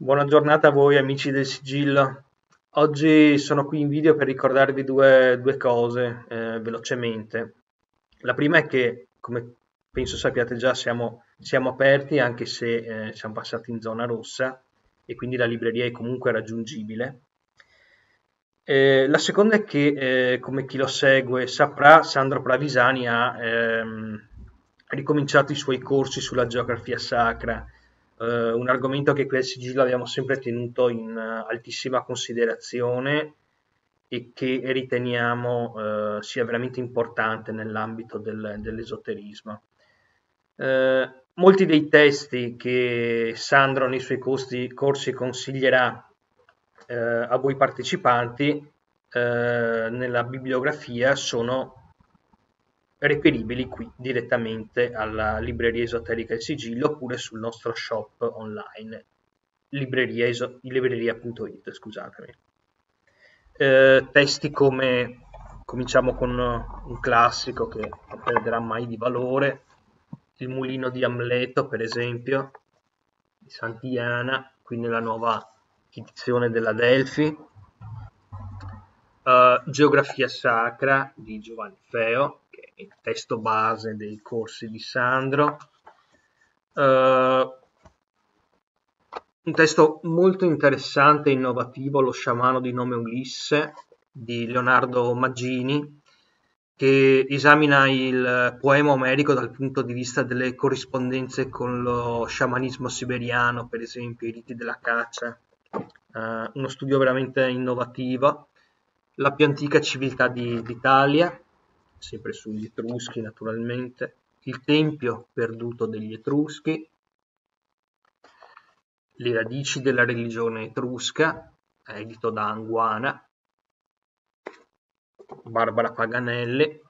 Buona giornata a voi amici del sigillo. Oggi sono qui in video per ricordarvi due, due cose eh, velocemente. La prima è che, come penso sappiate già, siamo, siamo aperti anche se eh, siamo passati in zona rossa e quindi la libreria è comunque raggiungibile. Eh, la seconda è che, eh, come chi lo segue saprà, Sandro Pravisani ha ehm, ricominciato i suoi corsi sulla geografia sacra eh, un argomento che qui al sigillo abbiamo sempre tenuto in uh, altissima considerazione e che riteniamo uh, sia veramente importante nell'ambito del, dell'esoterismo. Uh, molti dei testi che Sandro nei suoi corsi, corsi consiglierà a voi partecipanti nella bibliografia sono reperibili qui direttamente alla libreria esoterica Il Sigillo oppure sul nostro shop online libreria.it libreria.it scusatemi. Eh, testi come cominciamo con un classico che non perderà mai di valore il mulino di Amleto per esempio di Santiana qui nella nuova edizione della Delphi. Uh, Geografia Sacra di Giovanni Feo il testo base dei corsi di Sandro. Uh, un testo molto interessante e innovativo, Lo sciamano di nome Ulisse di Leonardo Maggini, che esamina il poema omerico dal punto di vista delle corrispondenze con lo sciamanismo siberiano, per esempio i riti della caccia. Uh, uno studio veramente innovativo. La più antica civiltà di, d'Italia, sempre sugli Etruschi naturalmente, il tempio perduto degli Etruschi, le radici della religione etrusca, edito da Anguana, Barbara Paganelli,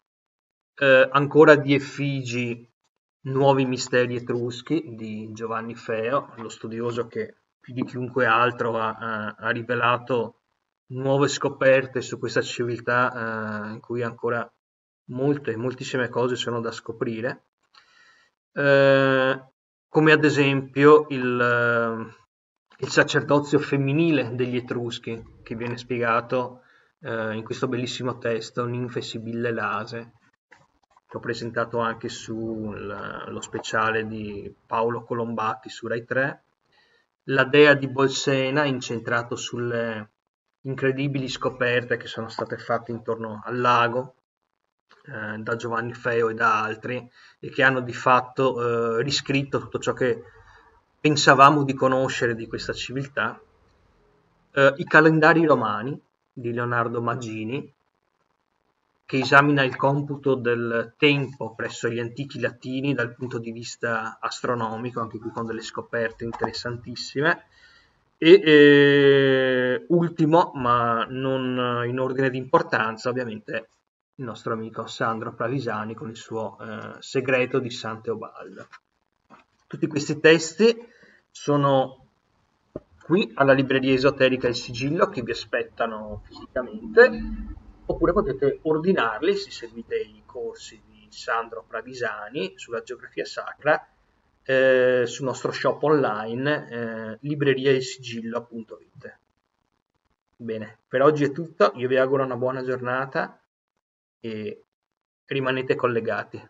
eh, ancora di Effigi Nuovi misteri etruschi di Giovanni Feo, lo studioso che più di chiunque altro ha, ha rivelato nuove scoperte su questa civiltà eh, in cui ancora molte, moltissime cose sono da scoprire, eh, come ad esempio il, eh, il, sacerdozio femminile degli Etruschi, che viene spiegato eh, in questo bellissimo testo, Ninfe Sibille Lase, che ho presentato anche sullo speciale di Paolo Colombatti su Rai 3, la dea di Bolsena, incentrato sulle incredibili scoperte che sono state fatte intorno al lago, eh, da Giovanni Feo e da altri e che hanno di fatto eh, riscritto tutto ciò che pensavamo di conoscere di questa civiltà, eh, i calendari romani di Leonardo Maggini, che esamina il computo del tempo presso gli antichi latini dal punto di vista astronomico, anche qui con delle scoperte interessantissime. E eh, ultimo, ma non in ordine di importanza, ovviamente il nostro amico Sandro Pravisani con il suo eh, segreto di Sant'Eobaldo. Tutti questi testi sono qui alla libreria esoterica Il Sigillo che vi aspettano fisicamente oppure potete ordinarli se seguite i corsi di Sandro Pravisani sulla geografia sacra eh, sul nostro shop online eh, libreriaisigillo.it Bene, per oggi è tutto, io vi auguro una buona giornata e rimanete collegati.